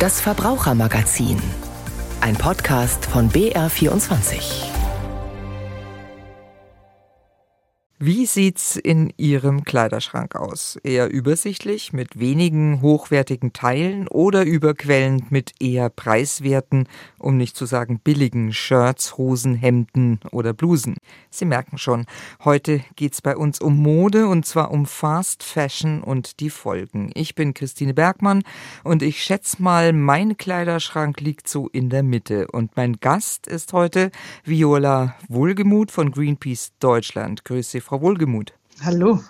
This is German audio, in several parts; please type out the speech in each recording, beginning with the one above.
Das Verbrauchermagazin. Ein Podcast von BR24. Wie sieht's in Ihrem Kleiderschrank aus? Eher übersichtlich mit wenigen hochwertigen Teilen oder überquellend mit eher preiswerten, um nicht zu sagen billigen Shirts, Hosen, Hemden oder Blusen? Sie merken schon, heute geht's bei uns um Mode und zwar um Fast Fashion und die Folgen. Ich bin Christine Bergmann und ich schätze mal, mein Kleiderschrank liegt so in der Mitte und mein Gast ist heute Viola Wohlgemuth von Greenpeace Deutschland. Grüße Frau Wohlgemuth. Hallo.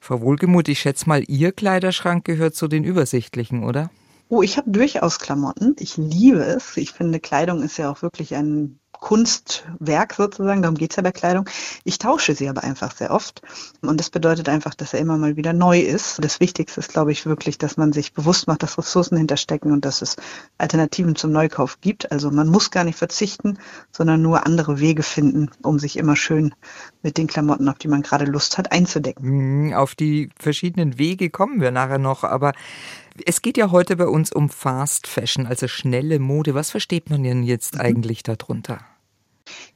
Frau Wohlgemuth, ich schätze mal, Ihr Kleiderschrank gehört zu den übersichtlichen, oder? Oh, ich habe durchaus Klamotten. Ich liebe es. Ich finde, Kleidung ist ja auch wirklich ein Kunstwerk sozusagen, darum geht es ja bei Kleidung. Ich tausche sie aber einfach sehr oft und das bedeutet einfach, dass er immer mal wieder neu ist. Das Wichtigste ist, glaube ich, wirklich, dass man sich bewusst macht, dass Ressourcen hinterstecken und dass es Alternativen zum Neukauf gibt. Also man muss gar nicht verzichten, sondern nur andere Wege finden, um sich immer schön mit den Klamotten, auf die man gerade Lust hat, einzudecken. Hm, auf die verschiedenen Wege kommen wir nachher noch, aber es geht ja heute bei uns um Fast Fashion, also schnelle Mode. Was versteht man denn jetzt mhm. eigentlich darunter?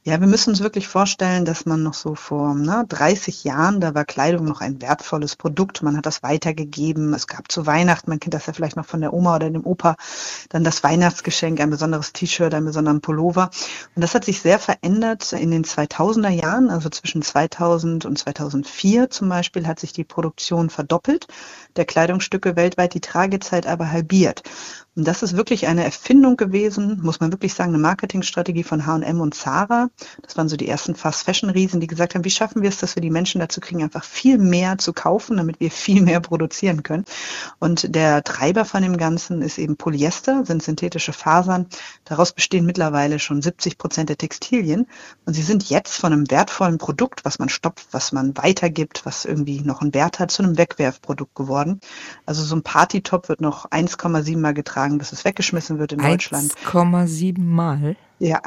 Ja, wir müssen uns wirklich vorstellen, dass man noch so vor ne, 30 Jahren, da war Kleidung noch ein wertvolles Produkt. Man hat das weitergegeben. Es gab zu Weihnachten, man kennt das ja vielleicht noch von der Oma oder dem Opa, dann das Weihnachtsgeschenk, ein besonderes T-Shirt, einen besonderen Pullover. Und das hat sich sehr verändert in den 2000er Jahren. Also zwischen 2000 und 2004 zum Beispiel hat sich die Produktion verdoppelt, der Kleidungsstücke weltweit die Tragezeit aber halbiert. Und das ist wirklich eine Erfindung gewesen, muss man wirklich sagen, eine Marketingstrategie von H&M und Zara. Das waren so die ersten Fast-Fashion-Riesen, die gesagt haben, wie schaffen wir es, dass wir die Menschen dazu kriegen, einfach viel mehr zu kaufen, damit wir viel mehr produzieren können. Und der Treiber von dem Ganzen ist eben Polyester, sind synthetische Fasern. Daraus bestehen mittlerweile schon 70 Prozent der Textilien. Und sie sind jetzt von einem wertvollen Produkt, was man stopft, was man weitergibt, was irgendwie noch einen Wert hat, zu einem Wegwerfprodukt geworden. Also so ein Partytop wird noch 1,7 mal getragen sagen, dass es weggeschmissen wird in Deutschland. 1,7 Mal. Ja,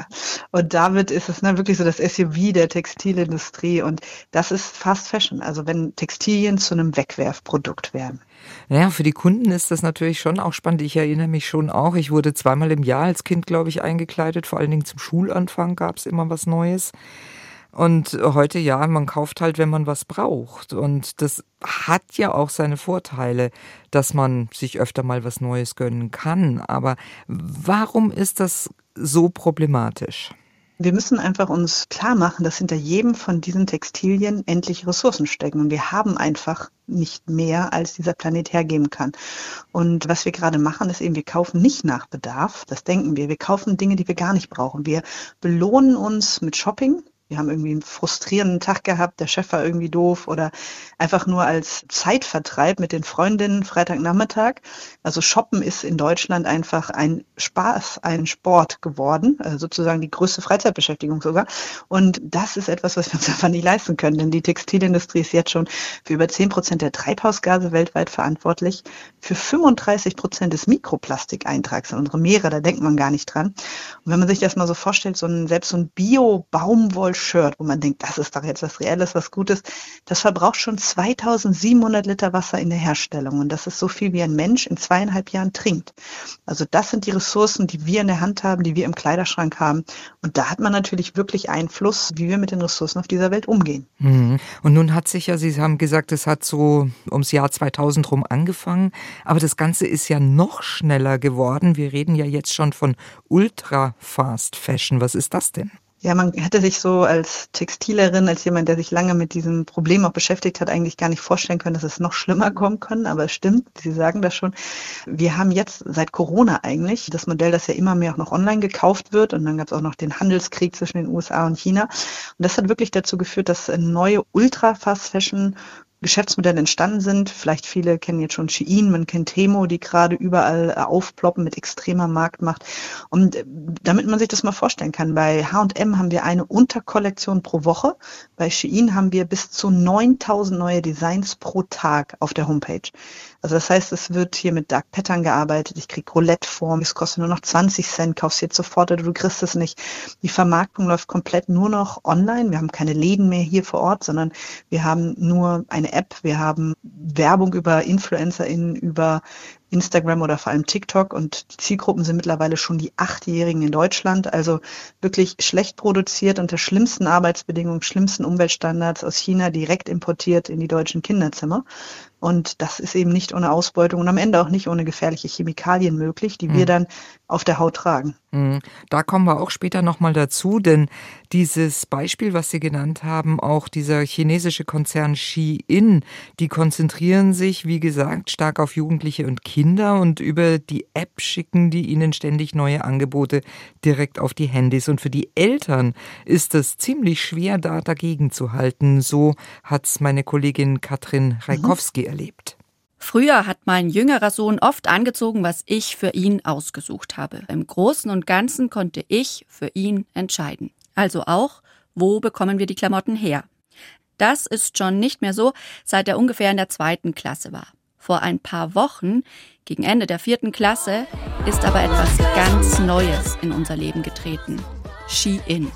und damit ist es ne, wirklich so das SUV der Textilindustrie und das ist Fast Fashion, also wenn Textilien zu einem Wegwerfprodukt werden. Ja, für die Kunden ist das natürlich schon auch spannend. Ich erinnere mich schon auch, ich wurde zweimal im Jahr als Kind, glaube ich, eingekleidet, vor allen Dingen zum Schulanfang gab es immer was Neues. Und heute ja, man kauft halt, wenn man was braucht. Und das hat ja auch seine Vorteile, dass man sich öfter mal was Neues gönnen kann. Aber warum ist das so problematisch? Wir müssen einfach uns klar machen, dass hinter jedem von diesen Textilien endlich Ressourcen stecken. Und wir haben einfach nicht mehr, als dieser Planet hergeben kann. Und was wir gerade machen, ist eben, wir kaufen nicht nach Bedarf. Das denken wir. Wir kaufen Dinge, die wir gar nicht brauchen. Wir belohnen uns mit Shopping wir haben irgendwie einen frustrierenden Tag gehabt, der Chef war irgendwie doof oder einfach nur als Zeitvertreib mit den Freundinnen Freitagnachmittag. Also Shoppen ist in Deutschland einfach ein Spaß, ein Sport geworden, also sozusagen die größte Freizeitbeschäftigung sogar. Und das ist etwas, was wir uns einfach nicht leisten können, denn die Textilindustrie ist jetzt schon für über 10 Prozent der Treibhausgase weltweit verantwortlich, für 35 Prozent des Mikroplastikeintrags in unsere Meere, da denkt man gar nicht dran. Und wenn man sich das mal so vorstellt, so ein, selbst so ein Bio-Baumwoll-Shirt, wo man denkt, das ist doch jetzt was Reelles, was Gutes, das verbraucht schon 2700 Liter Wasser in der Herstellung. Und das ist so viel, wie ein Mensch in zweieinhalb Jahren trinkt. Also das sind die Ressourcen, die wir in der Hand haben, die wir im Kleiderschrank haben. Und da hat man natürlich wirklich Einfluss, wie wir mit den Ressourcen auf dieser Welt umgehen. Mhm. Und nun hat sich ja, Sie haben gesagt, es hat so ums Jahr 2000 rum angefangen. Aber das Ganze ist ja noch schneller geworden. Wir reden ja jetzt schon von Ultra Fast Fashion. Was ist das denn? Ja, man hätte sich so als Textilerin, als jemand, der sich lange mit diesem Problem auch beschäftigt hat, eigentlich gar nicht vorstellen können, dass es noch schlimmer kommen kann. Aber es stimmt, Sie sagen das schon. Wir haben jetzt seit Corona eigentlich das Modell, das ja immer mehr auch noch online gekauft wird. Und dann gab es auch noch den Handelskrieg zwischen den USA und China. Und das hat wirklich dazu geführt, dass neue Ultra-Fast-Fashion Geschäftsmodelle entstanden sind. Vielleicht viele kennen jetzt schon Shein, man kennt Temo, die gerade überall äh, aufploppen mit extremer Marktmacht. Und äh, damit man sich das mal vorstellen kann, bei H&M haben wir eine Unterkollektion pro Woche. Bei Shein haben wir bis zu 9000 neue Designs pro Tag auf der Homepage. Also das heißt, es wird hier mit Dark Pattern gearbeitet. Ich kriege Roulette-Form. Es kostet nur noch 20 Cent. Kaufst jetzt sofort oder du kriegst es nicht. Die Vermarktung läuft komplett nur noch online. Wir haben keine Läden mehr hier vor Ort, sondern wir haben nur eine App. Wir haben Werbung über InfluencerInnen, über Instagram oder vor allem TikTok und die Zielgruppen sind mittlerweile schon die Achtjährigen in Deutschland. Also wirklich schlecht produziert unter schlimmsten Arbeitsbedingungen, schlimmsten Umweltstandards aus China direkt importiert in die deutschen Kinderzimmer. Und das ist eben nicht ohne Ausbeutung und am Ende auch nicht ohne gefährliche Chemikalien möglich, die mhm. wir dann auf der Haut tragen. Mhm. Da kommen wir auch später nochmal dazu, denn dieses Beispiel, was Sie genannt haben, auch dieser chinesische Konzern Shein, die konzentrieren sich, wie gesagt, stark auf Jugendliche und Kinder und über die App schicken die ihnen ständig neue Angebote direkt auf die Handys. Und für die Eltern ist es ziemlich schwer, da dagegen zu halten. So hat es meine Kollegin Katrin Reikowski mhm erlebt. Früher hat mein jüngerer Sohn oft angezogen, was ich für ihn ausgesucht habe. Im Großen und Ganzen konnte ich für ihn entscheiden. Also auch, wo bekommen wir die Klamotten her? Das ist schon nicht mehr so, seit er ungefähr in der zweiten Klasse war. Vor ein paar Wochen, gegen Ende der vierten Klasse, ist aber etwas ganz Neues in unser Leben getreten. Shein.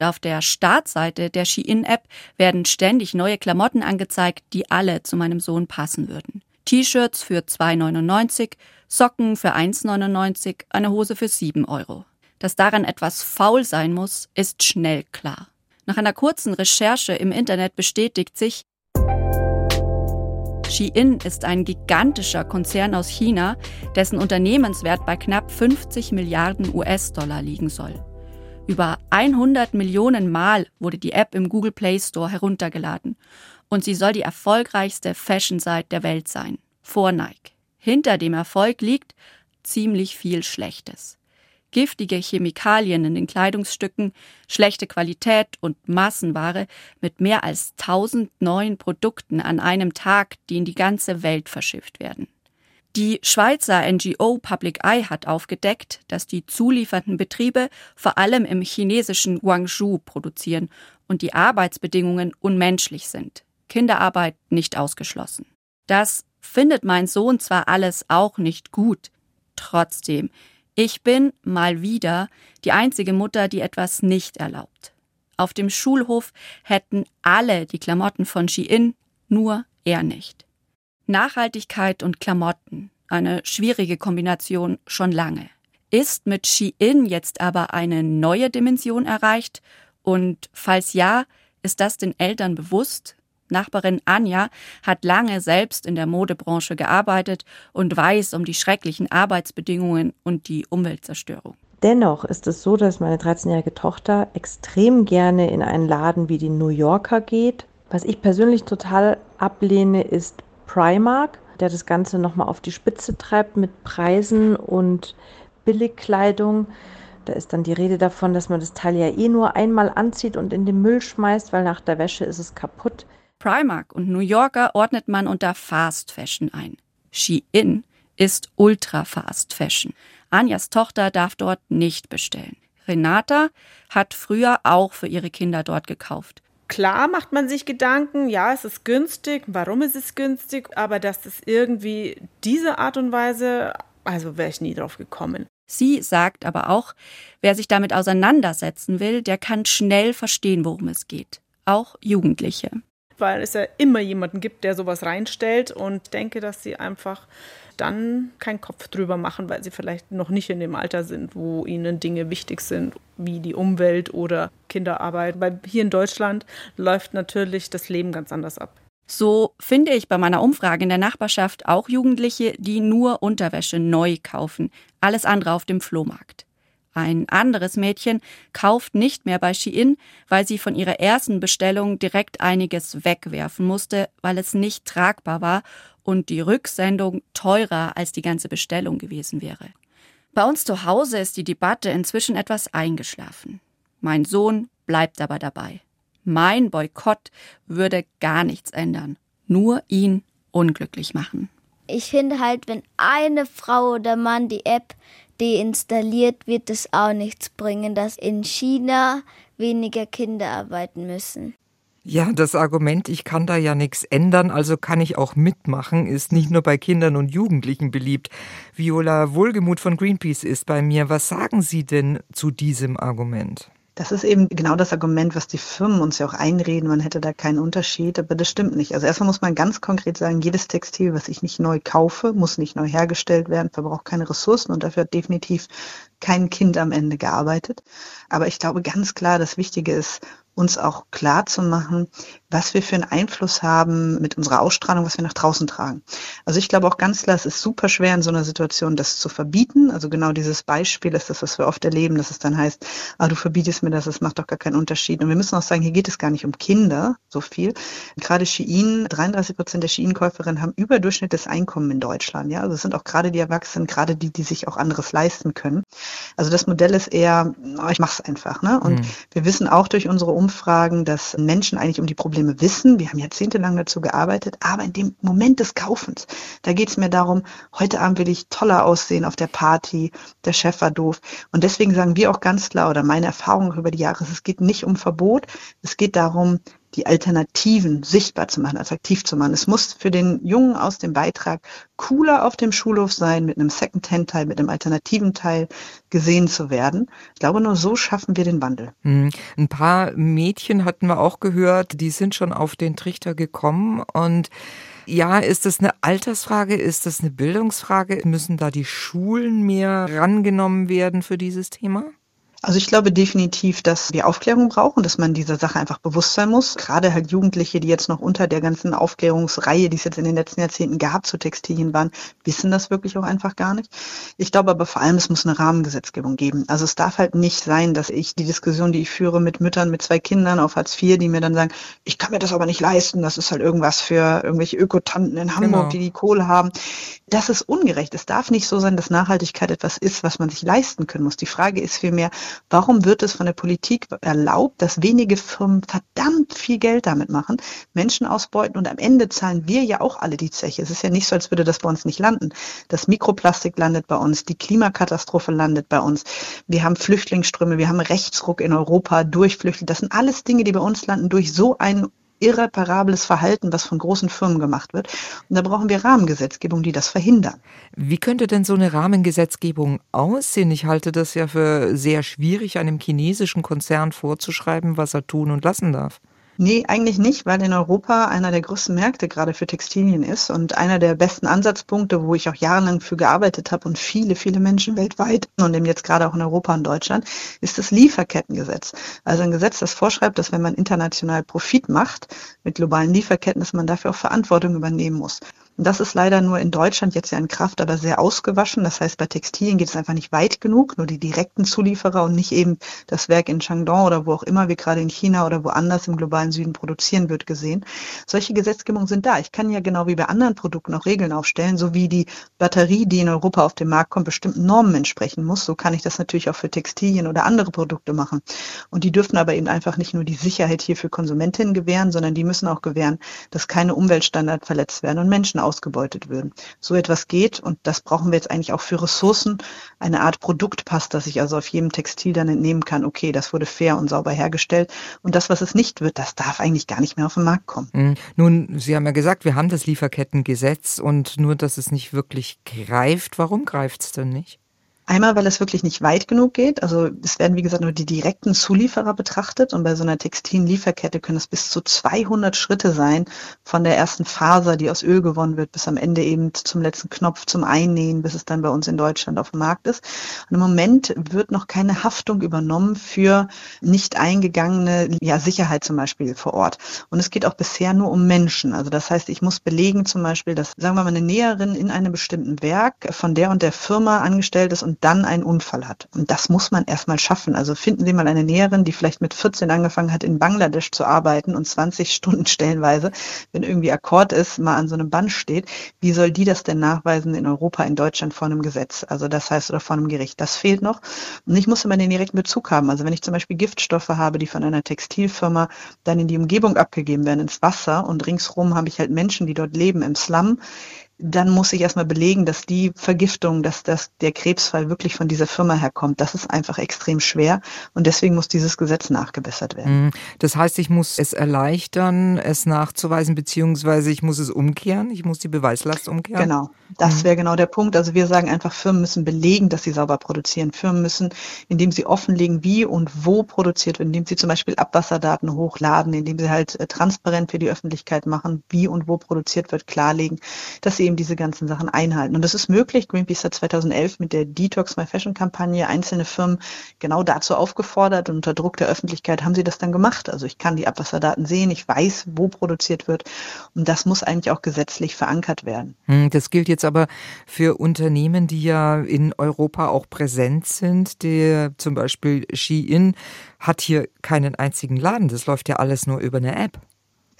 Auf der Startseite der Shein-App werden ständig neue Klamotten angezeigt, die alle zu meinem Sohn passen würden. T-Shirts für 2,99, Socken für 1,99, eine Hose für 7 Euro. Dass daran etwas faul sein muss, ist schnell klar. Nach einer kurzen Recherche im Internet bestätigt sich, Shein ist ein gigantischer Konzern aus China, dessen Unternehmenswert bei knapp 50 Milliarden US-Dollar liegen soll. Über 100 Millionen Mal wurde die App im Google Play Store heruntergeladen und sie soll die erfolgreichste Fashion-Site der Welt sein, vor Nike. Hinter dem Erfolg liegt ziemlich viel Schlechtes. Giftige Chemikalien in den Kleidungsstücken, schlechte Qualität und Massenware mit mehr als 1000 neuen Produkten an einem Tag, die in die ganze Welt verschifft werden. Die Schweizer NGO Public Eye hat aufgedeckt, dass die zuliefernden Betriebe vor allem im chinesischen Guangzhou produzieren und die Arbeitsbedingungen unmenschlich sind. Kinderarbeit nicht ausgeschlossen. Das findet mein Sohn zwar alles auch nicht gut. Trotzdem, ich bin mal wieder die einzige Mutter, die etwas nicht erlaubt. Auf dem Schulhof hätten alle die Klamotten von Shein, nur er nicht. Nachhaltigkeit und Klamotten, eine schwierige Kombination schon lange. Ist mit Shein jetzt aber eine neue Dimension erreicht? Und falls ja, ist das den Eltern bewusst? Nachbarin Anja hat lange selbst in der Modebranche gearbeitet und weiß um die schrecklichen Arbeitsbedingungen und die Umweltzerstörung. Dennoch ist es so, dass meine 13-jährige Tochter extrem gerne in einen Laden wie die New Yorker geht. Was ich persönlich total ablehne, ist Primark, der das Ganze nochmal auf die Spitze treibt mit Preisen und Billigkleidung. Da ist dann die Rede davon, dass man das Teil ja eh nur einmal anzieht und in den Müll schmeißt, weil nach der Wäsche ist es kaputt. Primark und New Yorker ordnet man unter Fast Fashion ein. Shein ist Ultra Fast Fashion. Anjas Tochter darf dort nicht bestellen. Renata hat früher auch für ihre Kinder dort gekauft. Klar macht man sich Gedanken, ja, es ist günstig, warum ist es günstig, aber dass das irgendwie diese Art und Weise, also wäre ich nie drauf gekommen. Sie sagt aber auch, wer sich damit auseinandersetzen will, der kann schnell verstehen, worum es geht. Auch Jugendliche. Weil es ja immer jemanden gibt, der sowas reinstellt und denke, dass sie einfach dann keinen Kopf drüber machen, weil sie vielleicht noch nicht in dem Alter sind, wo ihnen Dinge wichtig sind, wie die Umwelt oder Kinderarbeit. Weil hier in Deutschland läuft natürlich das Leben ganz anders ab. So finde ich bei meiner Umfrage in der Nachbarschaft auch Jugendliche, die nur Unterwäsche neu kaufen, alles andere auf dem Flohmarkt. Ein anderes Mädchen kauft nicht mehr bei Shein, weil sie von ihrer ersten Bestellung direkt einiges wegwerfen musste, weil es nicht tragbar war und die Rücksendung teurer als die ganze Bestellung gewesen wäre. Bei uns zu Hause ist die Debatte inzwischen etwas eingeschlafen. Mein Sohn bleibt aber dabei. Mein Boykott würde gar nichts ändern, nur ihn unglücklich machen. Ich finde halt, wenn eine Frau oder Mann die App deinstalliert, wird es auch nichts bringen, dass in China weniger Kinder arbeiten müssen. Ja, das Argument, ich kann da ja nichts ändern, also kann ich auch mitmachen, ist nicht nur bei Kindern und Jugendlichen beliebt. Viola Wohlgemuth von Greenpeace ist bei mir. Was sagen Sie denn zu diesem Argument? Das ist eben genau das Argument, was die Firmen uns ja auch einreden, man hätte da keinen Unterschied, aber das stimmt nicht. Also erstmal muss man ganz konkret sagen, jedes Textil, was ich nicht neu kaufe, muss nicht neu hergestellt werden, verbraucht keine Ressourcen und dafür hat definitiv kein Kind am Ende gearbeitet. Aber ich glaube ganz klar, das Wichtige ist, uns auch klar zu machen, was wir für einen Einfluss haben mit unserer Ausstrahlung, was wir nach draußen tragen. Also ich glaube auch ganz klar, es ist super schwer in so einer Situation, das zu verbieten. Also genau dieses Beispiel ist das, was wir oft erleben, dass es dann heißt, ah, du verbietest mir das, das macht doch gar keinen Unterschied. Und wir müssen auch sagen, hier geht es gar nicht um Kinder so viel. Gerade Shein, 33 Prozent der Shein-Käuferinnen haben überdurchschnittliches Einkommen in Deutschland. Ja, also es sind auch gerade die Erwachsenen, gerade die, die sich auch anderes leisten können. Also das Modell ist eher, oh, ich mach's einfach. Ne? Und mhm. wir wissen auch durch unsere Umfragen, dass Menschen eigentlich um die Probleme wissen. Wir haben jahrzehntelang dazu gearbeitet, aber in dem Moment des Kaufens, da geht es mir darum, heute Abend will ich toller aussehen auf der Party, der Chef war doof. Und deswegen sagen wir auch ganz klar, oder meine Erfahrung über die Jahre, es geht nicht um Verbot, es geht darum, die Alternativen sichtbar zu machen, attraktiv zu machen. Es muss für den Jungen aus dem Beitrag cooler auf dem Schulhof sein, mit einem Second-Hand-Teil, mit einem alternativen Teil gesehen zu werden. Ich glaube, nur so schaffen wir den Wandel. Mhm. Ein paar Mädchen hatten wir auch gehört, die sind schon auf den Trichter gekommen und ja, ist das eine Altersfrage? Ist das eine Bildungsfrage? Müssen da die Schulen mehr rangenommen werden für dieses Thema? Also ich glaube definitiv, dass wir Aufklärung brauchen, dass man dieser Sache einfach bewusst sein muss. Gerade halt Jugendliche, die jetzt noch unter der ganzen Aufklärungsreihe, die es jetzt in den letzten Jahrzehnten gab, zu Textilien waren, wissen das wirklich auch einfach gar nicht. Ich glaube aber vor allem, es muss eine Rahmengesetzgebung geben. Also es darf halt nicht sein, dass ich die Diskussion, die ich führe mit Müttern mit zwei Kindern auf Hartz IV, die mir dann sagen, ich kann mir das aber nicht leisten, das ist halt irgendwas für irgendwelche Ökotanten in Hamburg, genau. die die Kohle haben. Das ist ungerecht. Es darf nicht so sein, dass Nachhaltigkeit etwas ist, was man sich leisten können muss. Die Frage ist vielmehr, Warum wird es von der Politik erlaubt, dass wenige Firmen verdammt viel Geld damit machen, Menschen ausbeuten und am Ende zahlen wir ja auch alle die Zeche. Es ist ja nicht so, als würde das bei uns nicht landen. Das Mikroplastik landet bei uns, die Klimakatastrophe landet bei uns. Wir haben Flüchtlingsströme, wir haben Rechtsruck in Europa durch Flüchtlinge. Das sind alles Dinge, die bei uns landen durch so einen irreparables Verhalten, was von großen Firmen gemacht wird. Und da brauchen wir Rahmengesetzgebung, die das verhindern. Wie könnte denn so eine Rahmengesetzgebung aussehen? Ich halte das ja für sehr schwierig, einem chinesischen Konzern vorzuschreiben, was er tun und lassen darf. Nee, eigentlich nicht, weil in Europa einer der größten Märkte gerade für Textilien ist und einer der besten Ansatzpunkte, wo ich auch jahrelang für gearbeitet habe und viele, viele Menschen weltweit und eben jetzt gerade auch in Europa und Deutschland, ist das Lieferkettengesetz. Also ein Gesetz, das vorschreibt, dass wenn man international Profit macht mit globalen Lieferketten, dass man dafür auch Verantwortung übernehmen muss. Und das ist leider nur in Deutschland jetzt ja in Kraft, aber sehr ausgewaschen. Das heißt, bei Textilien geht es einfach nicht weit genug, nur die direkten Zulieferer und nicht eben das Werk in Shandong oder wo auch immer wir gerade in China oder woanders im globalen Süden produzieren wird gesehen. Solche Gesetzgebungen sind da. Ich kann ja genau wie bei anderen Produkten auch Regeln aufstellen, so wie die Batterie, die in Europa auf den Markt kommt, bestimmten Normen entsprechen muss. So kann ich das natürlich auch für Textilien oder andere Produkte machen. Und die dürfen aber eben einfach nicht nur die Sicherheit hier für Konsumentinnen gewähren, sondern die müssen auch gewähren, dass keine Umweltstandards verletzt werden und Menschen ausgebeutet würden. So etwas geht und das brauchen wir jetzt eigentlich auch für Ressourcen, eine Art Produktpass, dass ich also auf jedem Textil dann entnehmen kann, okay, das wurde fair und sauber hergestellt und das, was es nicht wird, das darf eigentlich gar nicht mehr auf den Markt kommen. Mhm. Nun, Sie haben ja gesagt, wir haben das Lieferkettengesetz und nur, dass es nicht wirklich greift. Warum greift es denn nicht? Einmal, weil es wirklich nicht weit genug geht. Also es werden, wie gesagt, nur die direkten Zulieferer betrachtet und bei so einer textilen Lieferkette können es bis zu 200 Schritte sein, von der ersten Faser, die aus Öl gewonnen wird, bis am Ende eben zum letzten Knopf zum Einnähen, bis es dann bei uns in Deutschland auf dem Markt ist. Und im Moment wird noch keine Haftung übernommen für nicht eingegangene ja, Sicherheit zum Beispiel vor Ort. Und es geht auch bisher nur um Menschen. Also das heißt, ich muss belegen zum Beispiel, dass, sagen wir mal, eine Näherin in einem bestimmten Werk von der und der Firma angestellt ist und dann einen Unfall hat. Und das muss man erstmal schaffen. Also finden Sie mal eine Näherin, die vielleicht mit 14 angefangen hat, in Bangladesch zu arbeiten und 20 Stunden stellenweise, wenn irgendwie Akkord ist, mal an so einem Band steht. Wie soll die das denn nachweisen in Europa, in Deutschland vor einem Gesetz? Also das heißt, oder vor einem Gericht. Das fehlt noch. Und ich muss immer den direkten Bezug haben. Also wenn ich zum Beispiel Giftstoffe habe, die von einer Textilfirma dann in die Umgebung abgegeben werden, ins Wasser und ringsrum habe ich halt Menschen, die dort leben im Slum, dann muss ich erstmal belegen, dass die Vergiftung, dass das, der Krebsfall wirklich von dieser Firma herkommt. Das ist einfach extrem schwer und deswegen muss dieses Gesetz nachgebessert werden. Mhm. Das heißt, ich muss es erleichtern, es nachzuweisen, beziehungsweise ich muss es umkehren, ich muss die Beweislast umkehren. Genau, das mhm. wäre genau der Punkt. Also wir sagen einfach, Firmen müssen belegen, dass sie sauber produzieren. Firmen müssen, indem sie offenlegen, wie und wo produziert wird, indem sie zum Beispiel Abwasserdaten hochladen, indem sie halt äh, transparent für die Öffentlichkeit machen, wie und wo produziert wird, klarlegen, dass sie eben diese ganzen Sachen einhalten. Und das ist möglich. Greenpeace hat 2011 mit der Detox My Fashion Kampagne einzelne Firmen genau dazu aufgefordert und unter Druck der Öffentlichkeit haben sie das dann gemacht. Also ich kann die Abwasserdaten sehen, ich weiß, wo produziert wird und das muss eigentlich auch gesetzlich verankert werden. Hm, das gilt jetzt aber für Unternehmen, die ja in Europa auch präsent sind. Der zum Beispiel Shein hat hier keinen einzigen Laden. Das läuft ja alles nur über eine App.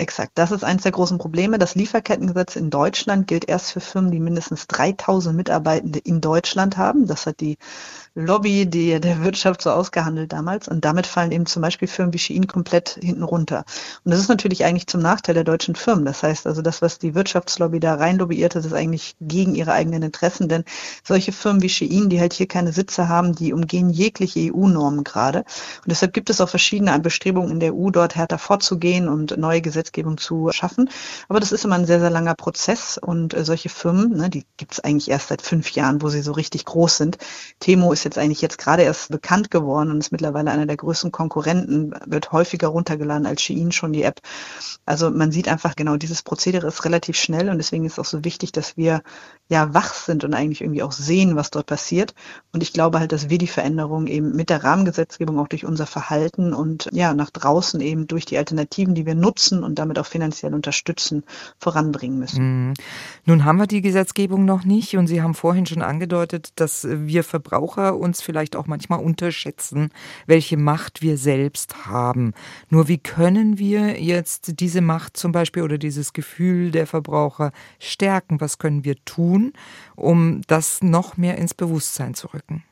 Exakt. Das ist eines der großen Probleme. Das Lieferkettengesetz in Deutschland gilt erst für Firmen, die mindestens 3000 Mitarbeitende in Deutschland haben. Das hat die Lobby die, der Wirtschaft so ausgehandelt damals. Und damit fallen eben zum Beispiel Firmen wie Shein komplett hinten runter. Und das ist natürlich eigentlich zum Nachteil der deutschen Firmen. Das heißt also, das, was die Wirtschaftslobby da rein lobbyiert hat, ist eigentlich gegen ihre eigenen Interessen. Denn solche Firmen wie Shein, die halt hier keine Sitze haben, die umgehen jegliche EU-Normen gerade. Und deshalb gibt es auch verschiedene Bestrebungen in der EU, dort härter vorzugehen und neue Gesetzgebung zu schaffen. Aber das ist immer ein sehr, sehr langer Prozess. Und äh, solche Firmen, ne, die gibt es eigentlich erst seit fünf Jahren, wo sie so richtig groß sind. Temo ist jetzt eigentlich jetzt gerade erst bekannt geworden und ist mittlerweile einer der größten Konkurrenten, wird häufiger runtergeladen als Shein schon die App. Also man sieht einfach genau, dieses Prozedere ist relativ schnell und deswegen ist es auch so wichtig, dass wir ja wach sind und eigentlich irgendwie auch sehen, was dort passiert. Und ich glaube halt, dass wir die Veränderung eben mit der Rahmengesetzgebung auch durch unser Verhalten und ja nach draußen eben durch die Alternativen, die wir nutzen und damit auch finanziell unterstützen, voranbringen müssen. Mhm. Nun haben wir die Gesetzgebung noch nicht und Sie haben vorhin schon angedeutet, dass wir Verbraucher uns vielleicht auch manchmal unterschätzen, welche Macht wir selbst haben. Nur wie können wir jetzt diese Macht zum Beispiel oder dieses Gefühl der Verbraucher stärken? Was können wir tun, um das noch mehr ins Bewusstsein zu rücken?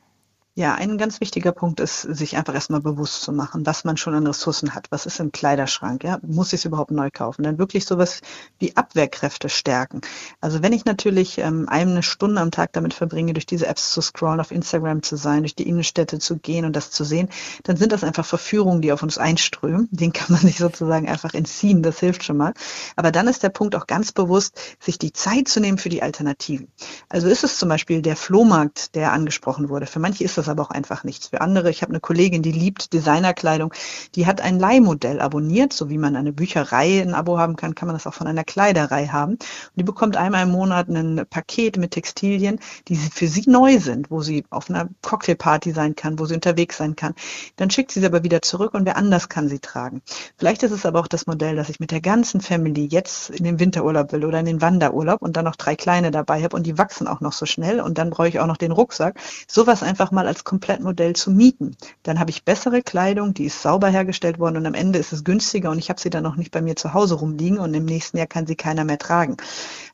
Ja, ein ganz wichtiger Punkt ist, sich einfach erstmal bewusst zu machen, was man schon an Ressourcen hat. Was ist im Kleiderschrank? Ja? Muss ich es überhaupt neu kaufen? Dann wirklich sowas wie Abwehrkräfte stärken. Also wenn ich natürlich ähm, eine Stunde am Tag damit verbringe, durch diese Apps zu scrollen, auf Instagram zu sein, durch die Innenstädte zu gehen und das zu sehen, dann sind das einfach Verführungen, die auf uns einströmen. Den kann man sich sozusagen einfach entziehen. Das hilft schon mal. Aber dann ist der Punkt auch ganz bewusst, sich die Zeit zu nehmen für die Alternativen. Also ist es zum Beispiel der Flohmarkt, der angesprochen wurde. Für manche ist das das aber auch einfach nichts für andere. Ich habe eine Kollegin, die liebt Designerkleidung, die hat ein Leihmodell abonniert, so wie man eine Bücherei ein Abo haben kann, kann man das auch von einer Kleiderei haben. Und die bekommt einmal im Monat ein Paket mit Textilien, die für sie neu sind, wo sie auf einer Cocktailparty sein kann, wo sie unterwegs sein kann. Dann schickt sie sie aber wieder zurück und wer anders kann sie tragen. Vielleicht ist es aber auch das Modell, dass ich mit der ganzen Family jetzt in den Winterurlaub will oder in den Wanderurlaub und dann noch drei kleine dabei habe und die wachsen auch noch so schnell und dann brauche ich auch noch den Rucksack. Sowas einfach mal als als Komplettmodell zu mieten. Dann habe ich bessere Kleidung, die ist sauber hergestellt worden und am Ende ist es günstiger und ich habe sie dann noch nicht bei mir zu Hause rumliegen und im nächsten Jahr kann sie keiner mehr tragen.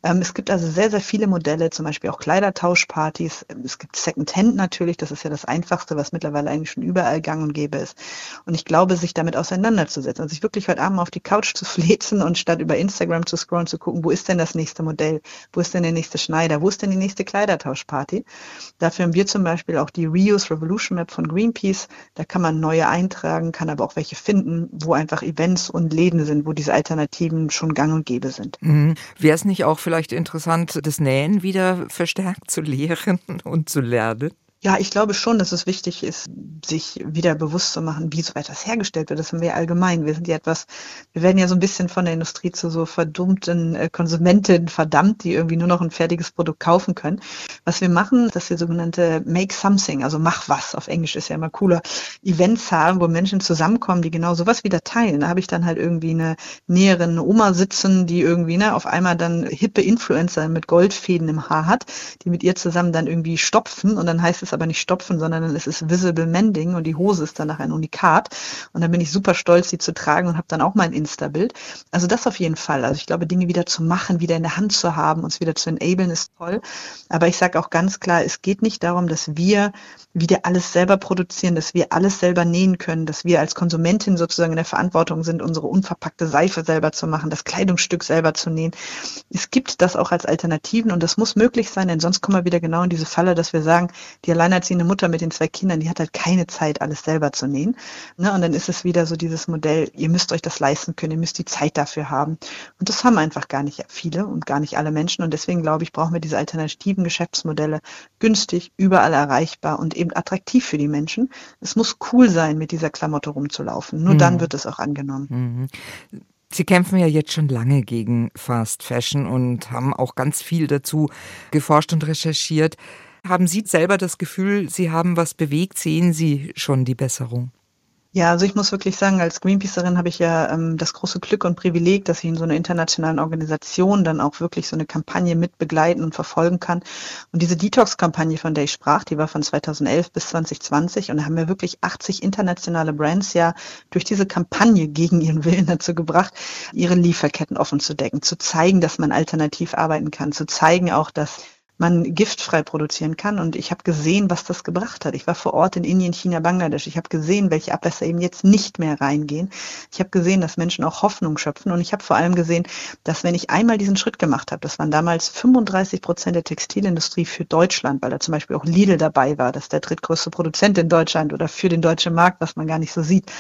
Ähm, es gibt also sehr, sehr viele Modelle, zum Beispiel auch Kleidertauschpartys. Es gibt Secondhand natürlich, das ist ja das Einfachste, was mittlerweile eigentlich schon überall gang und gäbe ist. Und ich glaube, sich damit auseinanderzusetzen, also sich wirklich heute Abend auf die Couch zu flezen und statt über Instagram zu scrollen, zu gucken, wo ist denn das nächste Modell, wo ist denn der nächste Schneider, wo ist denn die nächste Kleidertauschparty. Dafür haben wir zum Beispiel auch die Rio Reuse Revolution Map von Greenpeace. Da kann man neue eintragen, kann aber auch welche finden, wo einfach Events und Läden sind, wo diese Alternativen schon gang und gäbe sind. Mhm. Wäre es nicht auch vielleicht interessant, das Nähen wieder verstärkt zu lehren und zu lernen? Ja, ich glaube schon, dass es wichtig ist, sich wieder bewusst zu machen, wie so etwas hergestellt wird. Das haben wir allgemein. Wir sind ja etwas, wir werden ja so ein bisschen von der Industrie zu so verdummten äh, Konsumentinnen verdammt, die irgendwie nur noch ein fertiges Produkt kaufen können. Was wir machen, dass wir sogenannte Make Something, also mach was, auf Englisch ist ja immer cooler, Events haben, wo Menschen zusammenkommen, die genau sowas wieder teilen. Da habe ich dann halt irgendwie eine näheren Oma sitzen, die irgendwie ne, auf einmal dann hippe Influencer mit Goldfäden im Haar hat, die mit ihr zusammen dann irgendwie stopfen und dann heißt es aber nicht stopfen, sondern es ist Visible Mending und die Hose ist danach ein Unikat. Und dann bin ich super stolz, sie zu tragen und habe dann auch mein Insta-Bild. Also das auf jeden Fall. Also ich glaube, Dinge wieder zu machen, wieder in der Hand zu haben, uns wieder zu enablen, ist toll. Aber ich sage auch ganz klar, es geht nicht darum, dass wir wieder alles selber produzieren, dass wir alles selber nähen können, dass wir als Konsumentin sozusagen in der Verantwortung sind, unsere unverpackte Seife selber zu machen, das Kleidungsstück selber zu nähen. Es gibt das auch als Alternativen und das muss möglich sein, denn sonst kommen wir wieder genau in diese Falle, dass wir sagen, die alleinerziehende Mutter mit den zwei Kindern, die hat halt keine Zeit, alles selber zu nähen. Ne? Und dann ist es wieder so dieses Modell, ihr müsst euch das leisten können, ihr müsst die Zeit dafür haben. Und das haben einfach gar nicht viele und gar nicht alle Menschen. Und deswegen glaube ich, brauchen wir diese alternativen Geschäftsmodelle günstig, überall erreichbar und eben attraktiv für die Menschen. Es muss cool sein, mit dieser Klamotte rumzulaufen. Nur mhm. dann wird es auch angenommen. Mhm. Sie kämpfen ja jetzt schon lange gegen Fast Fashion und haben auch ganz viel dazu geforscht und recherchiert. Haben Sie selber das Gefühl, Sie haben was bewegt? Sehen Sie schon die Besserung? Ja, also ich muss wirklich sagen, als Greenpeacerin habe ich ja ähm, das große Glück und Privileg, dass ich in so einer internationalen Organisation dann auch wirklich so eine Kampagne mit begleiten und verfolgen kann. Und diese Detox-Kampagne, von der ich sprach, die war von 2011 bis 2020 und da haben wir wirklich 80 internationale Brands ja durch diese Kampagne gegen ihren Willen dazu gebracht, ihre Lieferketten offen zu decken, zu zeigen, dass man alternativ arbeiten kann, zu zeigen auch, dass man giftfrei produzieren kann. Und ich habe gesehen, was das gebracht hat. Ich war vor Ort in Indien, China, Bangladesch. Ich habe gesehen, welche Abwässer eben jetzt nicht mehr reingehen. Ich habe gesehen, dass Menschen auch Hoffnung schöpfen. Und ich habe vor allem gesehen, dass wenn ich einmal diesen Schritt gemacht habe, das waren damals 35 Prozent der Textilindustrie für Deutschland, weil da zum Beispiel auch Lidl dabei war, das ist der drittgrößte Produzent in Deutschland oder für den deutschen Markt, was man gar nicht so sieht,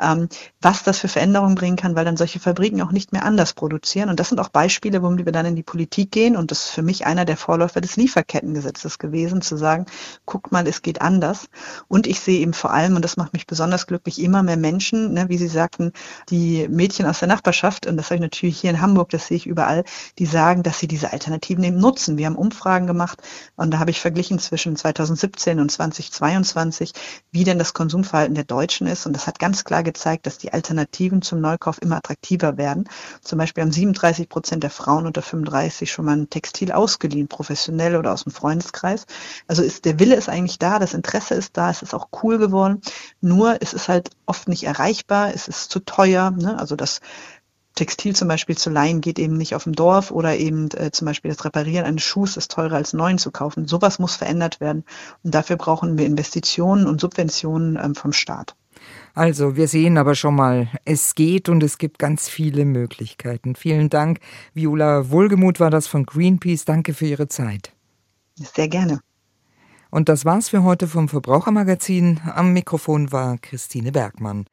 ähm, was das für Veränderungen bringen kann, weil dann solche Fabriken auch nicht mehr anders produzieren. Und das sind auch Beispiele, womit wir dann in die Politik gehen. Und das ist für mich einer der Vorläufer des Lieferkettengesetzes gewesen, zu sagen, guckt mal, es geht anders. Und ich sehe eben vor allem, und das macht mich besonders glücklich, immer mehr Menschen, ne, wie Sie sagten, die Mädchen aus der Nachbarschaft, und das habe ich natürlich hier in Hamburg, das sehe ich überall, die sagen, dass sie diese Alternativen eben nutzen. Wir haben Umfragen gemacht und da habe ich verglichen zwischen 2017 und 2022, wie denn das Konsumverhalten der Deutschen ist. Und das hat ganz klar gezeigt, dass die Alternativen zum Neukauf immer attraktiver werden. Zum Beispiel haben 37 Prozent der Frauen unter 35 schon mal ein Textil ausgeliehen, professionell professionell oder aus dem Freundeskreis. Also ist der Wille ist eigentlich da, das Interesse ist da, es ist auch cool geworden. Nur es ist halt oft nicht erreichbar, es ist zu teuer. Ne? Also das Textil zum Beispiel zu leihen geht eben nicht auf dem Dorf oder eben äh, zum Beispiel das Reparieren eines Schuhs ist teurer als neuen zu kaufen. Sowas muss verändert werden und dafür brauchen wir Investitionen und Subventionen ähm, vom Staat. Also, wir sehen aber schon mal, es geht und es gibt ganz viele Möglichkeiten. Vielen Dank. Viola Wohlgemuth war das von Greenpeace. Danke für Ihre Zeit. Sehr gerne. Und das war's für heute vom Verbrauchermagazin. Am Mikrofon war Christine Bergmann.